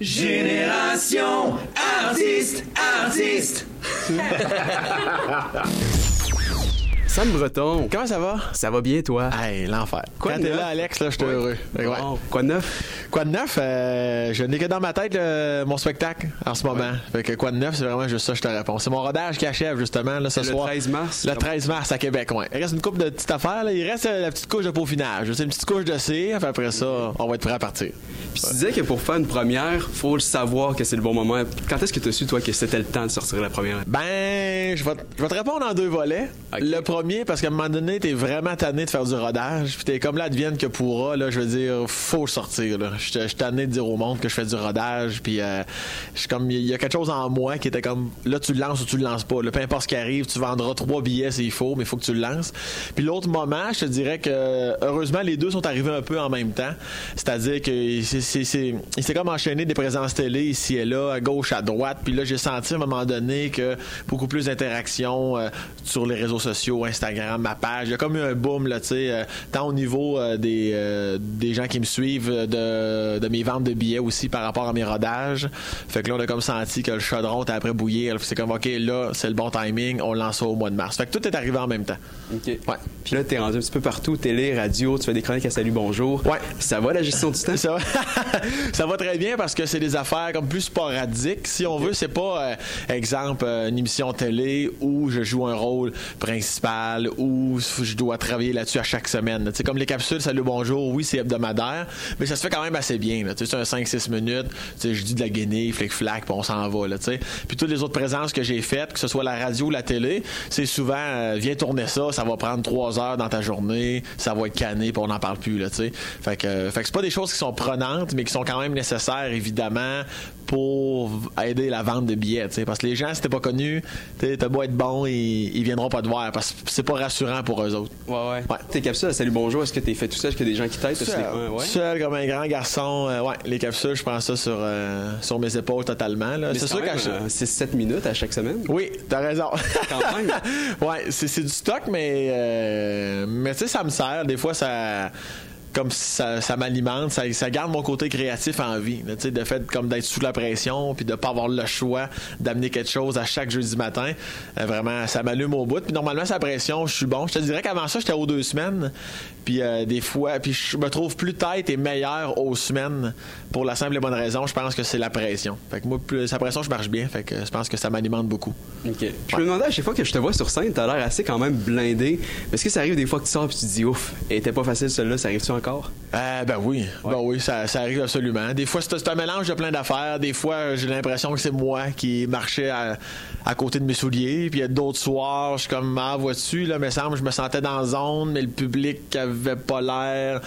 Génération artiste, artiste. Sam Breton, Comment ça va? ça va bien toi? Hey, l'enfer. Quoi Quand de t'es neuf? là, Alex, là, je suis Ouais. heureux. Ouais. Bon, Quoi de neuf? Quoi de neuf? Euh, je n'ai que dans ma tête le- mon spectacle en ce moment. Fait que quoi de neuf, c'est vraiment juste ça, je te réponds. C'est mon rodage qui achève, justement, là, ce Le soir. 13 mars, Le comme- 13 mars à Québec, ouais. Il reste une coupe de petites affaires, là. Il reste euh, la petite couche de peaufinage. C'est une petite couche de cire, puis après ça, on va être prêt à partir. Puis tu disais que pour faire une première, faut le savoir que c'est le bon moment. Quand est-ce que tu as su, toi, que c'était le temps de sortir la première? Ben, je vais, te- je vais te répondre en deux volets. Le premier, parce qu'à un moment donné, t'es vraiment tanné de faire du rodage. Puis t'es comme là, advienne que pourra, là, je veux dire, faut sortir. Je suis tanné de dire au monde que je fais du rodage. Puis euh, comme, il y a quelque chose en moi qui était comme, là, tu le lances ou tu le lances pas. Là, peu importe ce qui arrive, tu vendras trois billets s'il faut, mais il faut que tu le lances. Puis l'autre moment, je te dirais que, heureusement, les deux sont arrivés un peu en même temps. C'est-à-dire que c'est- c'est- c'est- il s'est comme enchaîné des présences télé ici et là, à gauche, à droite. Puis là, j'ai senti à un moment donné que beaucoup plus d'interactions euh, sur les réseaux sociaux, ma page. Il y a comme eu un boom, là, tu sais, euh, tant au niveau euh, des, euh, des gens qui me suivent, de, de mes ventes de billets aussi par rapport à mes rodages. Fait que là, on a comme senti que le chaudron était après bouillir. C'est comme, OK, là, c'est le bon timing, on lance ça au mois de mars. Fait que tout est arrivé en même temps. OK. Ouais. Puis là, t'es rendu un petit peu partout, télé, radio, tu fais des chroniques à Salut Bonjour. Ouais. Ça va la gestion du temps? Ça va, ça va très bien parce que c'est des affaires comme plus sporadiques. Si on veut, c'est pas, euh, exemple, une émission télé où je joue un rôle principal où je dois travailler là-dessus à chaque semaine. Sais, comme les capsules Salut Bonjour, oui, c'est hebdomadaire, mais ça se fait quand même assez bien. c'est un 5-6 minutes. Je dis de la guinée, flic-flac, puis on s'en va. Là. Puis toutes les autres présences que j'ai faites, que ce soit la radio ou la télé, c'est souvent, euh, viens tourner ça, ça va prendre trois heures dans ta journée, ça va être canné, puis on n'en parle plus. Là, fait que, euh, que c'est pas des choses qui sont prenantes, mais qui sont quand même nécessaires, évidemment, pour aider la vente de billets. tu sais. Parce que les gens, si t'es pas connu, t'as beau être bon, ils, ils viendront pas te voir parce que c'est pas rassurant pour eux autres. Ouais, ouais. Ouais. Tes capsules Salut Bonjour, est-ce que t'es fait tout seul? Est-ce qu'il y a des gens qui t'aident? Que Seul, ouais, seul comme un grand garçon. euh, ouais, les capsules, je prends ça sur, euh, sur mes épaules totalement. là. Mais C'est sûr qu'à même, euh, 6-7 minutes à chaque semaine. Oui, t'as raison. Quand même. ouais, c'est, c'est du stock, mais, euh, mais tu sais, ça me sert. Des fois, ça. Comme ça, ça m'alimente, ça, ça garde mon côté créatif en vie. là, Tu sais, de fait comme d'être sous la pression, puis de pas avoir le choix d'amener quelque chose à chaque jeudi matin. Euh, vraiment, ça m'allume au bout. Puis normalement, sa pression, je suis bon. Je te dirais qu'avant ça, j'étais aux deux semaines. Puis euh, des fois, puis je me trouve plus tête et meilleur aux semaines pour la simple et bonne raison. Je pense que c'est la pression. Fait que moi, plus, sa pression, je marche bien. Fait que je pense que ça m'alimente beaucoup. OK. Puis je me demandais à chaque fois que je te vois sur scène, t'as l'air assez quand même blindé. Mais Est-ce que ça arrive des fois que tu sors et tu te dis ouf, était pas facile celle-là, ça arrive-tu encore? Euh, ben oui, ben oui, ça, ça arrive absolument. Des fois, c'est un mélange de plein d'affaires. Des fois, j'ai l'impression que c'est moi qui marchais à, à côté de mes souliers. Puis il y a d'autres soirs, je suis comme, ah, vois-tu, là, me semble, je me sentais dans la zone, mais le public avait pas l'air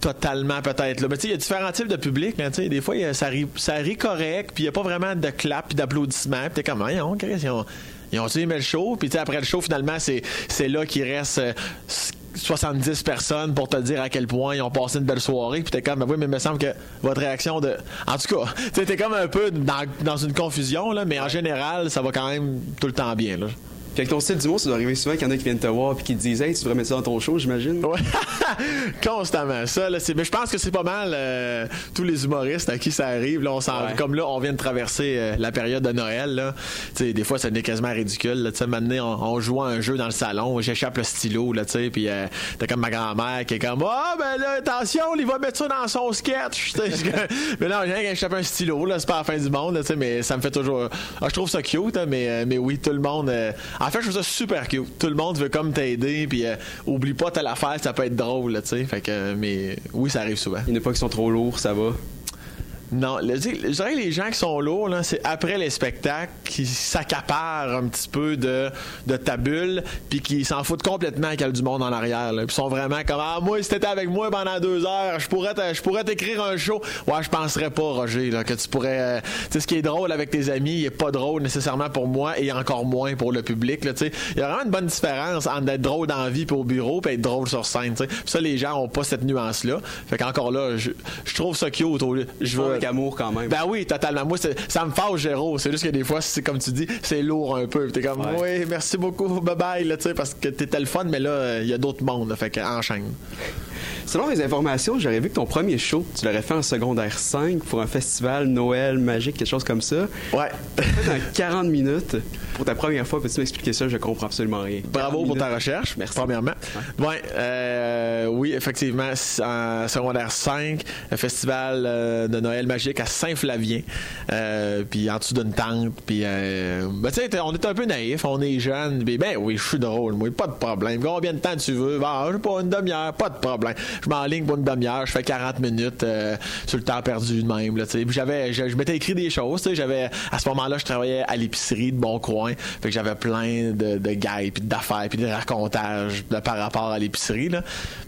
totalement peut-être là. Mais tu sais, il y a différents types de public. hein, tu sais. des fois, il y a- ça rit, ça rit correct, puis il n'y a pas vraiment de clap puis d'applaudissements. Puis t'es comme, Chris, ils ont, ils ont aimé le show? Puis après le show, finalement, c'est, c'est là qu'il reste euh, 70 personnes pour te dire à quel point ils ont passé une belle soirée. Puis t'es comme, ben oui, mais il me semble que votre réaction de... En tout cas, t'es comme un peu dans, dans une confusion, là, mais en général, ça va quand même tout le temps bien. Là. Puis avec ton style d'humour, ça doit arriver souvent qu'il y en a qui viennent te voir puis qui te disent Hey, tu devrais mettre ça dans ton show, j'imagine. Ouais. Constamment. Ça, là, c'est, mais je pense que c'est pas mal euh, tous les humoristes à qui ça arrive. Là, on Ouais. Comme là, on vient de traverser euh, la période de Noël. Là. Tu sais, des fois, ça devient quasiment ridicule. Là. Tu sais, maintenant, on, on joue à un jeu dans le salon. J'échappe le stylo. Là, tu sais, puis euh, t'as comme ma grand-mère qui est comme Ah, ben là, attention, il va mettre ça dans son sketch. Mais non, j'ai échapper un stylo. Là, c'est pas la fin du monde. Là, mais ça me fait toujours. Ah, je trouve ça cute, hein, mais, euh, mais oui, tout le monde. En fait, je trouve ça super cute. Tout le monde veut comme t'aider. Puis euh, oublie pas telle affaire, ça peut être drôle. Tu sais. Fait que, euh, mais oui, ça arrive souvent. Il n'y pas qui sont trop lourds, ça va. Non, je dirais que les gens qui sont lourds, là, c'est après les spectacles qui s'accaparent un petit peu de, de ta bulle, puis qui s'en foutent complètement qu'il y a du monde en arrière. Là, puis sont vraiment comme Ah, moi, si t'étais avec moi pendant deux heures, je pourrais je pourrais t'écrire un show. Ouais, je penserais pas, Roger, là, que tu pourrais. euh, tu sais, ce qui est drôle avec tes amis, il est pas drôle nécessairement pour moi et encore moins pour le public. Il y a vraiment une bonne différence entre être drôle dans la vie puis au bureau puis être drôle sur scène. Puis ça, les gens ont pas cette nuance-là. Fait qu'encore là, je, je trouve ça cute. Je veux, Avec amour quand même. ben oui, totalement. Moi, ça me fâche, Géraud. C'est juste que des fois, c'est comme tu dis, c'est lourd un peu. T'es comme, Ouais. oui, merci beaucoup, bye bye, là, tu sais, parce que t'étais le fun, mais là, il y a d'autres mondes, là, fait que enchaîne. Selon les informations, j'aurais vu que ton premier show, tu l'aurais fait en secondaire 5 pour un festival Noël magique, quelque chose comme ça. Ouais. En 40 minutes pour ta première fois. Peux-tu m'expliquer ça? Je comprends absolument rien. Bravo 40 pour ta recherche, Merci. premièrement. Ouais, euh, oui, effectivement, en secondaire 5, un festival euh, de Noël magique à Saint-Flavien, euh, puis en dessous d'une tente, puis euh, ben, tu sais, t'es- on est un peu naïf, on est jeune, puis ben oui, je suis drôle, moi, pas de problème. Combien de temps tu veux? Ben, je pas, une demi-heure, pas de problème. Je m'enligne pour une demi-heure, je fais 40 minutes sur le temps perdu de même, là. Puis j'avais, je, je m'étais écrit des choses, j'avais, à ce moment-là, je travaillais à l'épicerie de mon fait que j'avais plein de, de puis d'affaires, puis de racontages par rapport à l'épicerie,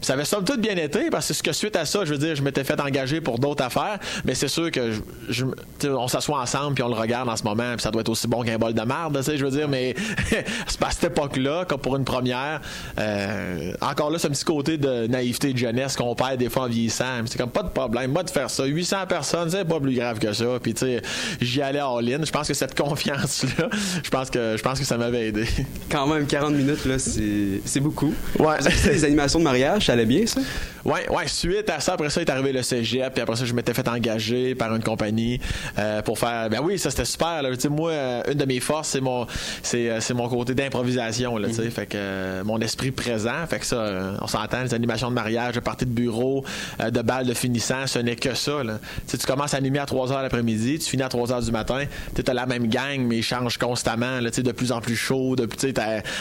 ça avait somme toute bien été, parce que suite à ça, je veux dire, je m'étais fait engager pour d'autres affaires, mais c'est sûr que je, je- on s'assoit ensemble, puis on le regarde en ce moment, puis ça doit être aussi bon qu'un bol de merde, tu sais, je veux dire, mais c'est pas à cette époque-là, comme pour une première, euh, encore là, un petit côté de naïveté de jeunesse qu'on perd des fois en vieillissant, c'est comme pas de problème, moi de faire ça, 800 personnes, c'est pas plus grave que ça, puis tu sais, j'y allais all-in, je pense que cette confiance-là, je pense que, je pense que ça m'avait aidé. Quand même, 40 minutes, là, c'est beaucoup. Ouais. Les animations de mariage, ça allait bien, ça? Ouais, ouais, suite à ça, après ça est arrivé le cégep, puis après ça, je m'étais fait engager par une compagnie euh, pour faire. Ben oui, ça c'était super. Là. Moi, euh, une de mes forces, c'est mon, c'est, euh, c'est mon côté d'improvisation. Là, tu sais, fait que euh, mon esprit présent, fait que ça, euh, on s'entend, les animations de mariage, de parties de bureau, euh, de balles de finissant, ce n'est que ça. Là. Tu commences à animer à 3 h l'après-midi, tu finis à 3 h du matin, tu as la même gang, mais ils changent constamment, là, de plus en plus chaud, de,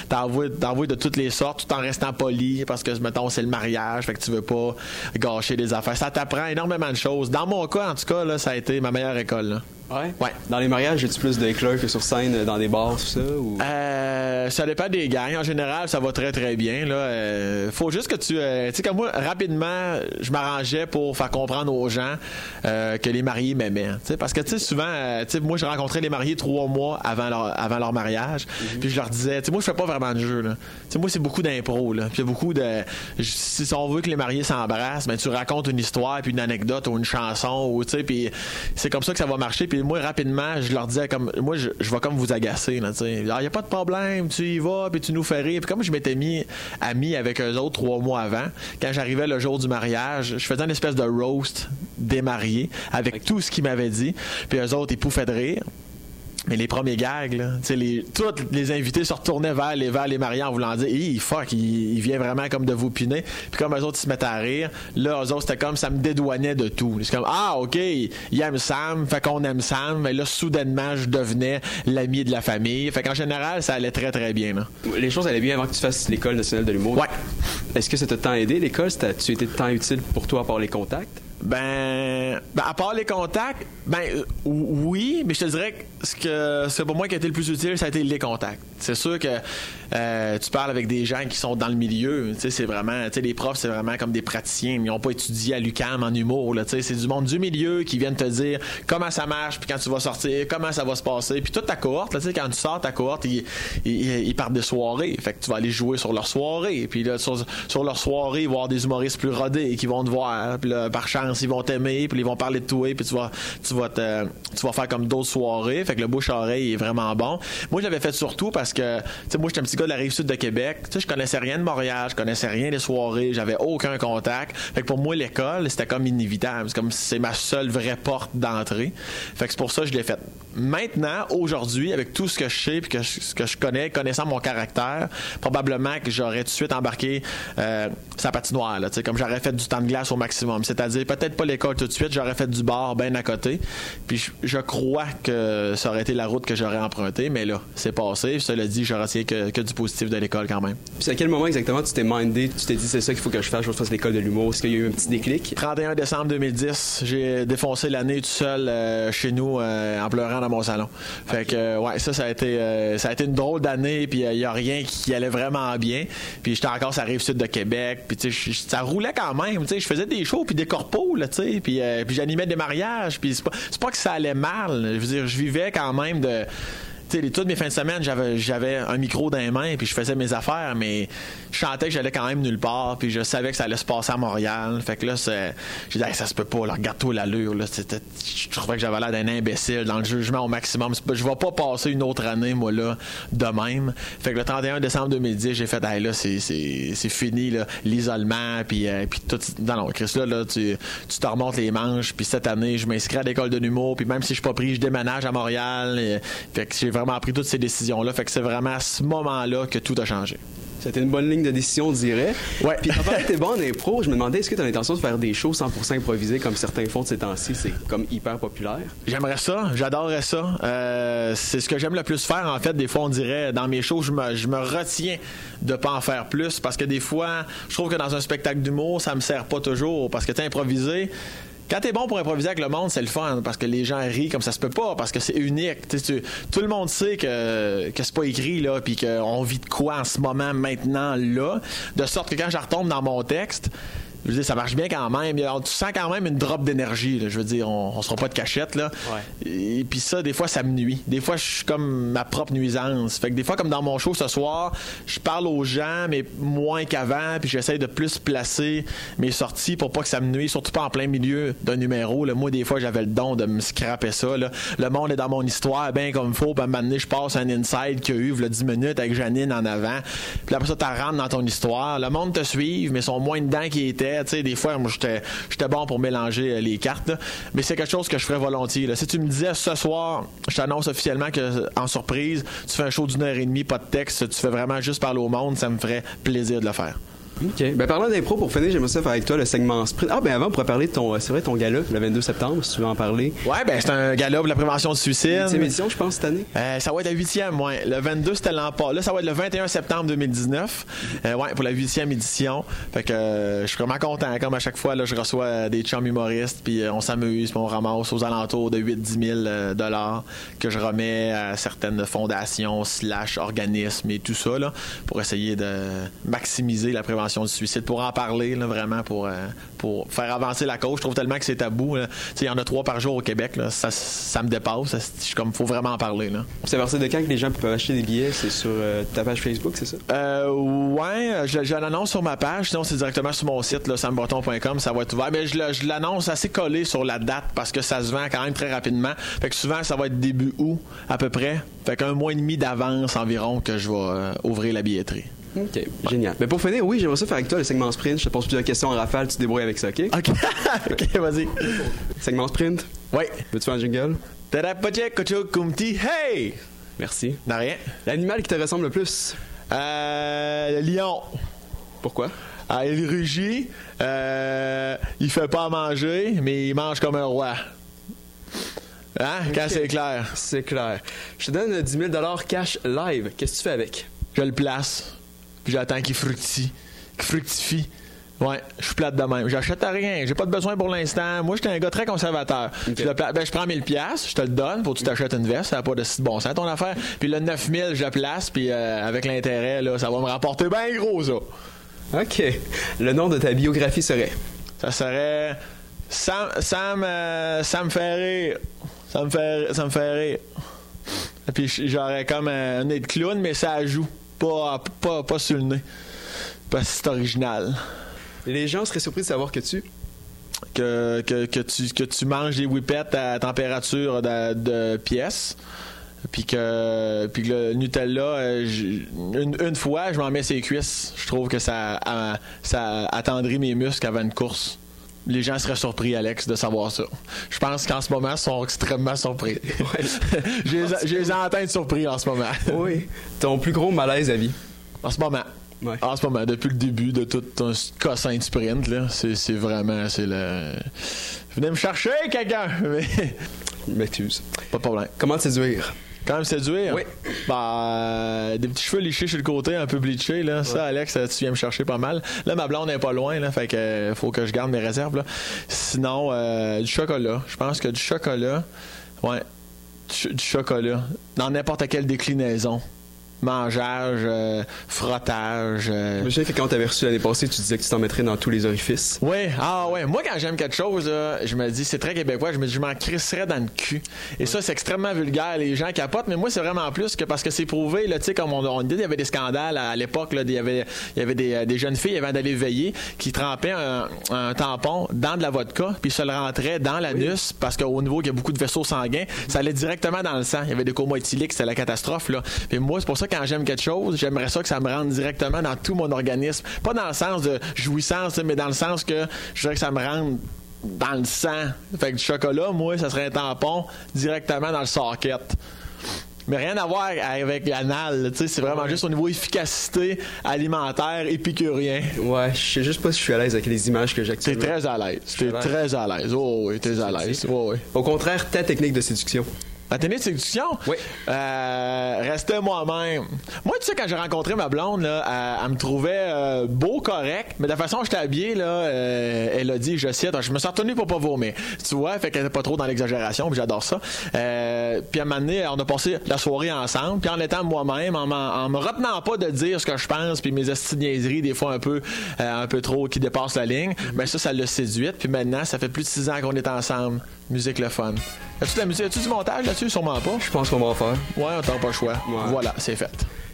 t'envoies, t'envoies de toutes les sortes, tout en restant poli, parce que, mettons, c'est le mariage, fait que tu veux pas gâcher les affaires. Ça t'apprend énormément de choses. Dans mon cas, en tout cas, là, ça a été ma meilleure école. Ouais. Ouais. Dans les mariages, as-tu plus d'éclairs que sur scène, euh, dans des bars, tout ça? Ou... Euh, ça dépend des gangs. En général, ça va très très bien. Là, Euh, faut juste que tu, euh, tu sais comme moi, rapidement, je m'arrangeais pour faire comprendre aux gens que les mariés m'aimaient. Sais, parce que tu sais souvent, euh, tu sais, moi, je rencontrais les mariés trois mois avant leur avant leur mariage, puis je leur disais, tu sais, moi, je fais pas vraiment de jeu. Là. Tu sais, moi, c'est beaucoup d'impro. Là, puis il y a beaucoup de, si on veut que les mariés s'embrassent, ben tu racontes une histoire, puis une anecdote ou une chanson, ou tu sais, puis c'est comme ça que ça va marcher. Puis moi, rapidement, je leur disais comme, moi, je, je vais comme vous agacer, là, tu sais. Il y a pas de problème, tu y vas, puis tu nous fais rire. Puis comme je m'étais mis ami avec eux autres trois mois avant, quand j'arrivais le jour du mariage, je faisais une espèce de roast des mariés avec tout ce qu'ils m'avaient dit. Puis eux autres, ils pouffaient de rire. Mais les premiers gags, là, tu sais, les, tous les invités se retournaient vers les, vers les mariés en voulant dire, Hi, fuck, il, il vient vraiment comme de vous piner. Puis comme eux autres, ils se mettaient à rire, là, eux autres, c'était comme, ça me dédouanait de tout. C'est comme, ah, OK, il aime Sam, fait qu'on aime Sam, mais là, soudainement, je devenais l'ami de la famille. Fait qu'en général, ça allait très, très bien, là. Les choses allaient bien avant que tu fasses l'école nationale de l'humour. Ouais. Est-ce que ça t'a tant aidé, l'école? Tu été tant utile pour toi à part les contacts? Ben, ben, à part les contacts, ben euh, oui, mais je te dirais que ce que c'est pour moi qui a été le plus utile, ça a été les contacts. C'est sûr que euh, tu parles avec des gens qui sont dans le milieu, tu sais, c'est vraiment, tu sais, les profs, c'est vraiment comme des praticiens, ils n'ont pas étudié à l'UCAM en humour, là, tu sais, c'est du monde du milieu qui viennent te dire comment ça marche, puis quand tu vas sortir, comment ça va se passer, puis toute ta cohorte, tu sais, quand tu sors ta cohorte, ils, ils, ils partent de soirées, fait que tu vas aller jouer sur leur soirée, puis là, sur, sur leur soirée, avoir des humoristes plus rodés qui vont te voir, puis là, par chance, ils vont t'aimer, puis ils vont parler de toi, puis tu vas, tu vas, tu vas faire comme d'autres soirées. Fait que le bouche-oreille est vraiment bon. Moi, je l'avais fait surtout parce que, tu sais, moi, j'étais un petit gars de la rive sud de Québec. Tu sais, je connaissais rien de Montréal, je connaissais rien des soirées, j'avais aucun contact. Fait que pour moi, l'école, c'était comme inévitable. C'est comme c'est ma seule vraie porte d'entrée. Fait que c'est pour ça que je l'ai fait. Maintenant, aujourd'hui, avec tout ce que je sais puis que je, ce que je connais, connaissant mon caractère, probablement que j'aurais tout de suite embarqué euh, sa patinoire, là, comme j'aurais fait du temps de glace au maximum. C'est-à-dire, peut-être pas l'école tout de suite, j'aurais fait du bar bien à côté. Puis je, je crois que ça aurait été la route que j'aurais empruntée, mais là, c'est passé. Cela dit, j'aurais essayé que, que du positif de l'école quand même. Puis à quel moment exactement tu t'es mindé, tu t'es dit c'est ça qu'il faut que je fasse, je fasse l'école de l'humour? Est-ce qu'il y a eu un petit déclic? 31 décembre 2010, j'ai défoncé l'année tout seul euh, chez nous euh, en pleurant dans mon salon. Fait que euh, ouais, ça ça a été euh, ça a été une drôle d'année puis il y a rien qui allait vraiment bien. Puis j'étais encore sur la rive sud de Québec, puis tu sais ça roulait quand même, tu sais, je faisais des shows puis des corpos là, tu sais, puis euh, puis j'animais des mariages, puis c'est pas c'est pas que ça allait mal, je veux dire je vivais quand même de sais, toutes mes fins de semaine, j'avais, j'avais un micro dans les mains, puis je faisais mes affaires, mais je chantais que j'allais quand même nulle part, puis je savais que ça allait se passer à Montréal. Fait que là, c'est, j'ai dit, ça se peut pas, là, regarde-toi l'allure, là. Je trouvais que j'avais l'air d'un imbécile dans le jugement au maximum. Je vais pas passer une autre année, moi, là, de même. Fait que le 31 décembre 2010, j'ai fait, hey, là, c'est, c'est, c'est fini, là, l'isolement, puis, euh, puis tout. Non, non, Chris, là, tu, tu te remontes les manches, puis cette année, je m'inscris à l'école de l'humour, puis même si je suis pas pris, je déménage à Montréal. Fait que j'ai vraiment pris toutes ces décisions-là. Fait que c'est vraiment à ce moment-là que tout a changé. C'était une bonne ligne de décision, on dirait. Ouais. Puis de tes bon en impro, je me demandais est-ce que tu as l'intention de faire des shows 100% improvisés comme certains font de ces temps-ci, c'est comme hyper populaire. J'aimerais ça, j'adorerais ça. Euh, c'est ce que j'aime le plus faire, en fait. Des fois, on dirait, dans mes shows, je me, je me retiens de pas en faire plus parce que des fois, je trouve que dans un spectacle d'humour, ça me sert pas toujours parce que tu improvisé. Quand t'es bon pour improviser avec le monde, c'est le fun parce que les gens rient comme ça se peut pas parce que c'est unique. Tout le monde sait que, que c'est pas écrit là, puis qu'on vit de quoi en ce moment, maintenant, là, de sorte que quand je retombe dans mon texte, je veux dire, ça marche bien quand même. Tu sens quand même une drop d'énergie. Je veux dire, on, on sera pas de cachette là. Et puis ça, des fois, ça me nuit. Des fois, je suis comme ma propre nuisance. Fait que des fois, comme dans mon show ce soir, je parle aux gens, mais moins qu'avant. Puis j'essaie de plus placer mes sorties pour pas que ça me nuise, surtout pas en plein milieu d'un numéro. là. Moi, des fois, j'avais le don de me scraper ça. là. Le monde est dans mon histoire, bien comme il faut. Puis à un moment donné, je passe un inside qu'il y a eu, il 10 minutes avec Janine en avant. Puis après ça, tu rentres dans ton histoire. Le monde te suit, mais ils sont moins dedans qu'ils étaient. Des fois, moi, j'étais bon pour mélanger euh, les cartes. Mais c'est quelque chose que je ferais volontiers. Si tu me disais ce soir, je t'annonce officiellement que, en surprise, tu fais un show d'une heure et demie, pas de texte, tu fais vraiment juste parler au monde, ça me ferait plaisir de le faire. OK. Ben, parlant d'impro, pour finir, j'aimerais ça faire avec toi le segment sprint. Ah, ben avant, on pourrait parler de ton, euh, c'est vrai, ton gala, le 22 septembre, si tu veux en parler. Ouais, ben c'est un gala pour la prévention du suicide. C'est édition, je pense, cette année. Euh, ça va être la huitième, ouais. Le 22, c'était l'an pas. Là, ça va être le 21 septembre 2019. Euh, ouais, pour la huitième édition. Fait que euh, je suis vraiment content. Comme à chaque fois, là, je reçois des chums humoristes, puis on s'amuse, puis on ramasse aux alentours de 8-10 000 euh, dollars que je remets à certaines fondations, slash organismes et tout ça, là, pour essayer de maximiser la prévention du suicide, pour en parler, là, vraiment, pour, euh, pour faire avancer la cause. Je trouve tellement que c'est tabou. Il y en a trois par jour au Québec. Là. Ça, ça me dépasse. Ça, Je suis comme, faut vraiment en parler. Là. C'est à partir de quand que les gens peuvent acheter des billets? C'est sur euh, ta page Facebook, c'est ça? Euh, ouais, je, je l'annonce sur ma page, sinon c'est directement sur mon site, sambreton.com, ça va être ouvert. Mais je, je l'annonce assez collé sur la date parce que ça se vend quand même très rapidement. Fait que souvent, ça va être début août à peu près. Fait qu'un mois et demi d'avance environ que je vais euh, ouvrir la billetterie. OK, génial. Ben, pour finir, oui, j'aimerais ça faire avec toi le segment sprint. Je te pose plusieurs questions en rafale, tu te débrouilles avec ça, OK? OK, OK, vas-y. Segment sprint? Oui. Veux-tu faire un jingle? Tadapachek-kochokumti, Hey! Merci. N'a rien. L'animal qui te ressemble le plus? Euh, le lion. Pourquoi? Ah, il rugit, euh, il fait pas à manger, mais il mange comme un roi. Hein? Quand c'est clair, C'est clair. Je te donne 10 000 cash live. Qu'est-ce que tu fais avec? je le place, puis j'attends qu'il fructifie. Qu'il fructifie. Ouais, je suis plate de même. J'achète rien. J'ai pas de besoin pour l'instant. Moi, j'étais un gars très conservateur. Je, le pla- ben, je prends 1000 pièces, je te le donne pour que tu t'achètes une veste. Ça n'a pas de si bon sens ton affaire. Puis le 9000, je le place, puis euh, avec l'intérêt, là, ça va me rapporter bien gros, ça. OK. Le nom de ta biographie serait? Ça serait Sam Sam euh, ça me fait rire. Ça me fait ça me fait rire. Et puis j'aurais comme un nez de clown mais ça joue pas pas pas sur le nez. Parce que c'est original. Les gens seraient surpris de savoir que tu... Que, que, que tu, que tu manges des whippets à température de, de pièce. Puis que, puis que le Nutella, euh, une, une fois, je m'en mets ses cuisses. Je trouve que ça, a- ça attendrit mes muscles avant une course. Les gens seraient surpris, Alex, de savoir ça. Je pense qu'en ce moment, ils sont extrêmement surpris. je, les, je les entends être surpris en ce moment. Oui. Ton plus gros malaise à vie? En ce moment. Ouais. En ce moment, depuis le début de tout un cossin de sprint, là, c'est, vraiment, c'est le... Venez me chercher, quelqu'un! Mais, Je m'excuse. pas de problème. Comment te séduire? Quand même séduire? Oui. Bah, euh, des petits cheveux lichés sur le côté, un peu bleachés, là. Ça, Alex, tu viens me chercher pas mal. Là, ma blonde n'est pas loin, là. Fait que euh, faut que je garde mes réserves, là. Sinon, euh, du chocolat. Je pense que du chocolat, ouais, du, du chocolat. Dans n'importe quelle déclinaison. Mangeage, euh, frottage. euh, Je souviens que quand t'avais reçu l'année passée, tu disais que tu t'en mettrais dans tous les orifices. oui, ah ouais. Moi, quand j'aime quelque chose, là, je me dis, c'est très québécois, je me dis, je m'en crisserais dans le cul. Et ça, c'est extrêmement vulgaire. Les gens capotent, mais moi, c'est vraiment plus que parce que c'est prouvé, là, tu sais, comme on, on dit, il y avait des scandales à, à l'époque, il y avait, il y avait des, euh, des jeunes filles avant d'aller veiller qui trempaient un, un tampon dans de la vodka, puis se le rentraient dans l'anus parce qu'au niveau qu'il y a beaucoup de vaisseaux sanguins, ça allait directement dans le sang. Il y avait des comas éthyliques, c'était la catastrophe, là. Puis moi, c'est pour ça, quand j'aime quelque chose, j'aimerais ça que ça me rentre directement dans tout mon organisme. Pas dans le sens de jouissance, mais dans le sens que je voudrais que ça me rentre dans le sang. Fait que du chocolat, moi, ça serait un tampon directement dans le socket. Mais rien à voir avec l'anal, tu sais, c'est vraiment juste au niveau efficacité alimentaire épicurien. Ouais, je sais juste pas si je suis à l'aise avec les images que T'es j'active. très à l'aise. T'es très à l'aise. Oh oui, t'es à l'aise. Oh oui. Au contraire, ta technique de séduction. La technique de séduction? Oui. Euh, rester moi-même. Moi, tu sais, quand j'ai rencontré ma blonde, là, elle, elle me trouvait euh, beau, correct, mais de la façon dont j'étais habillé, là, euh, elle a dit, je cite, je me suis retenu pour pas vomir. Tu vois, fait qu'elle était pas trop dans l'exagération, puis j'adore ça. Euh, puis à un moment donné, on a passé la soirée ensemble, puis en étant moi-même, en, me retenant pas de dire ce que je pense, puis mes esti de niaiseries, des fois un peu, euh, un peu trop, qui dépassent la ligne, ben ça, ça l'a séduite. Puis maintenant, ça fait plus de six ans qu'on est ensemble. Musique le fun. As-tu de la musique? As-tu du montage là-dessus? Sûrement pas. Je pense qu'on va en faire. Ouais, on t'a pas le choix. Ouais. Voilà, c'est fait.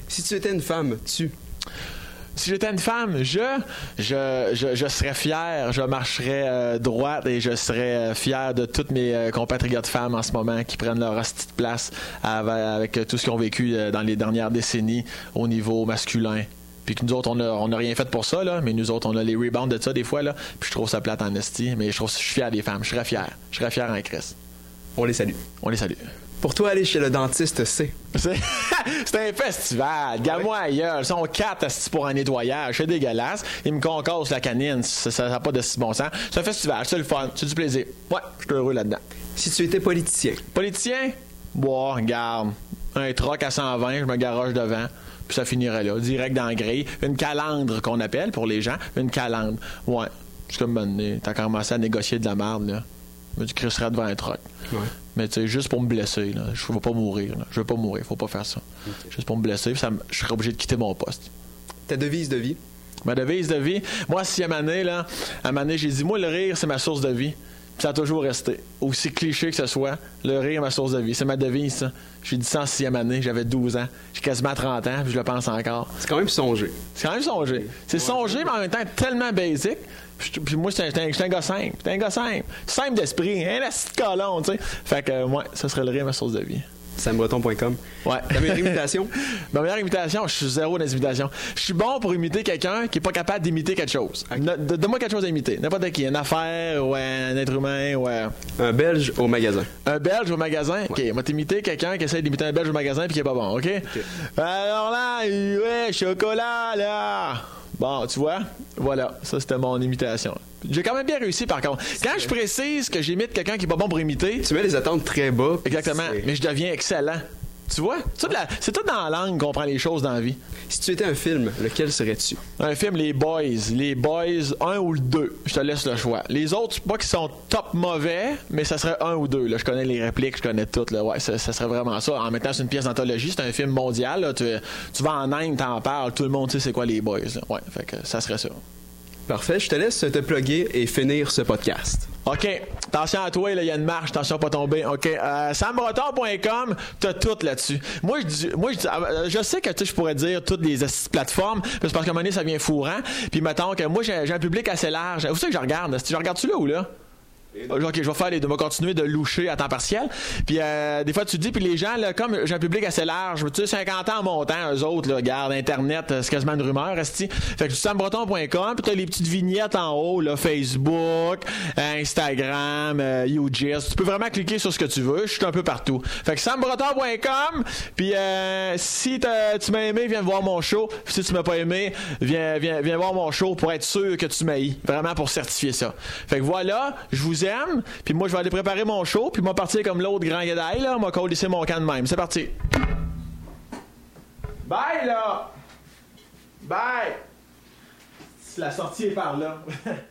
Si tu étais une femme, tu? Si j'étais une femme, je, je, je, je serais fier, je marcherais euh, droite et je serais euh, fier de toutes mes euh, compatriotes femmes en ce moment qui prennent leur hostie de place avec, avec tout ce qu'ils ont vécu euh, dans les dernières décennies au niveau masculin. Puis que nous autres, on n'a on a rien fait pour ça, là, mais nous autres, on a les rebounds de ça des fois, là. Puis je trouve ça plate en esti, mais je trouve je suis fier des femmes. Je serais fier. Je serais fier en Chris. On les salue. On les salue. Pour toi, aller chez le dentiste, c'est? C'est c'est un festival. Gamme-moi ailleurs. Ils sont quatre pour un nettoyage. C'est dégueulasse. Ils me concassent la canine. Ça n'a pas de si bon sens. C'est un festival. C'est le fun. C'est du plaisir. Ouais, je suis heureux là-dedans. Si tu étais politicien, Politicien? Bon, regarde. Un troc à 120, je me garoche devant. Puis ça finirait là. Direct dans la grille. Une calandre qu'on appelle pour les gens. Une calandre. Ouais. C'est comme bonne T'as commencé à négocier de la merde, là. Je me dis, crisserais devant un. Ouais. Mais tu sais, juste pour me blesser, là. Je veux pas mourir, là. Je veux pas mourir. Faut pas faire ça. Juste pour me blesser, ça je serais obligé de quitter mon poste. ta devise de vie, Ma devise de vie, moi, sixième année, là, à ma année, j'ai dit, moi, le rire, c'est ma source de vie. Puis ça a toujours resté. Aussi cliché que ce soit, le rire est ma source de vie. C'est ma devise, ça. J'ai dit ça en sixième année, j'avais 12 ans. J'ai quasiment 30 ans, puis je le pense encore. c'est quand même songer. C'est quand même songé. C'est songé, mais en même temps tellement basic. Puis, moi, j'étais un, un gars simple. J'étais un gars simple. Simple d'esprit. Un de colon, tu sais. Fait que, ouais, ça serait le rire, ma source de vie. SamBreton.com. Ouais. Ta meilleure imitation, Ma meilleure imitation, je suis zéro dans les imitations. Je suis bon pour imiter quelqu'un qui est pas capable d'imiter quelque chose. Donne-moi quelque chose à imiter. N'importe qui. Une affaire, ou un être humain, ou un, un belge au magasin. un belge au magasin? OK, moi t'imiter quelqu'un qui essaie d'imiter un belge au magasin puis qui est pas bon, OK? Alors là, ouais, chocolat, là. Bon, tu vois? Voilà, ça c'était mon imitation. J'ai quand même bien réussi par contre. Quand je précise que j'imite quelqu'un qui est pas bon pour imiter, Tu mets les attentes très bas. exactement, mais je deviens excellent. Tu vois? C'est tout, dans la langue qu'on prend les choses dans la vie. Si tu étais un film, lequel serais-tu? Un film, Les Boys. Les Boys, un ou le deux? Je te laisse le choix. Les autres, c'est pas qu'ils sont top mauvais, mais ça serait un ou deux. Là, je connais les répliques, je connais tout. Là. Ouais, ça, ça serait vraiment ça. En même temps, c'est une pièce d'anthologie, c'est un film mondial. là. Tu, tu vas en Inde, t'en parles, tout le monde sait c'est quoi les Boys. là. Ouais, fait que ça serait ça. Parfait, je te laisse te plugger et finir ce podcast. OK. Attention à toi, il y a une marche, attention à pas tomber. OK. Euh, SamBreton.com, t'as tout là-dessus. Moi, je moi, je dis, euh, je sais que, tu je pourrais dire toutes les plateformes, parce qu'à un moment donné, ça vient fourrant. Puis, mettons que moi, j'ai j'ai un public assez large. Vous savez que je regarde? Je regarde-tu là ou là? Ok, je vais faire les deux. Continuer de loucher à temps partiel. Puis euh, des fois, tu dis, puis les gens, là, comme j'ai un public assez large, tu sais, 50 ans en montant, eux autres, là, regarde, Internet, euh, c'est quasiment une rumeur, esti. Fait que sambreton.com, puis t'as les petites vignettes en haut, là, Facebook, euh, Instagram, euh, UGS. Tu peux vraiment cliquer sur ce que tu veux. Je suis un peu partout. Fait que sambreton.com, puis euh, si tu m'as aimé, viens voir mon show. Si tu m'as pas aimé, viens, viens, viens voir mon show pour être sûr que tu m'as Vraiment pour certifier ça. Fait que voilà, je vous aime. Puis moi, je vais aller préparer mon show. Puis moi, partir comme l'autre grand guédaille, là. Moi, mon camp de même. C'est parti. Bye, là! Bye! La sortie est par là.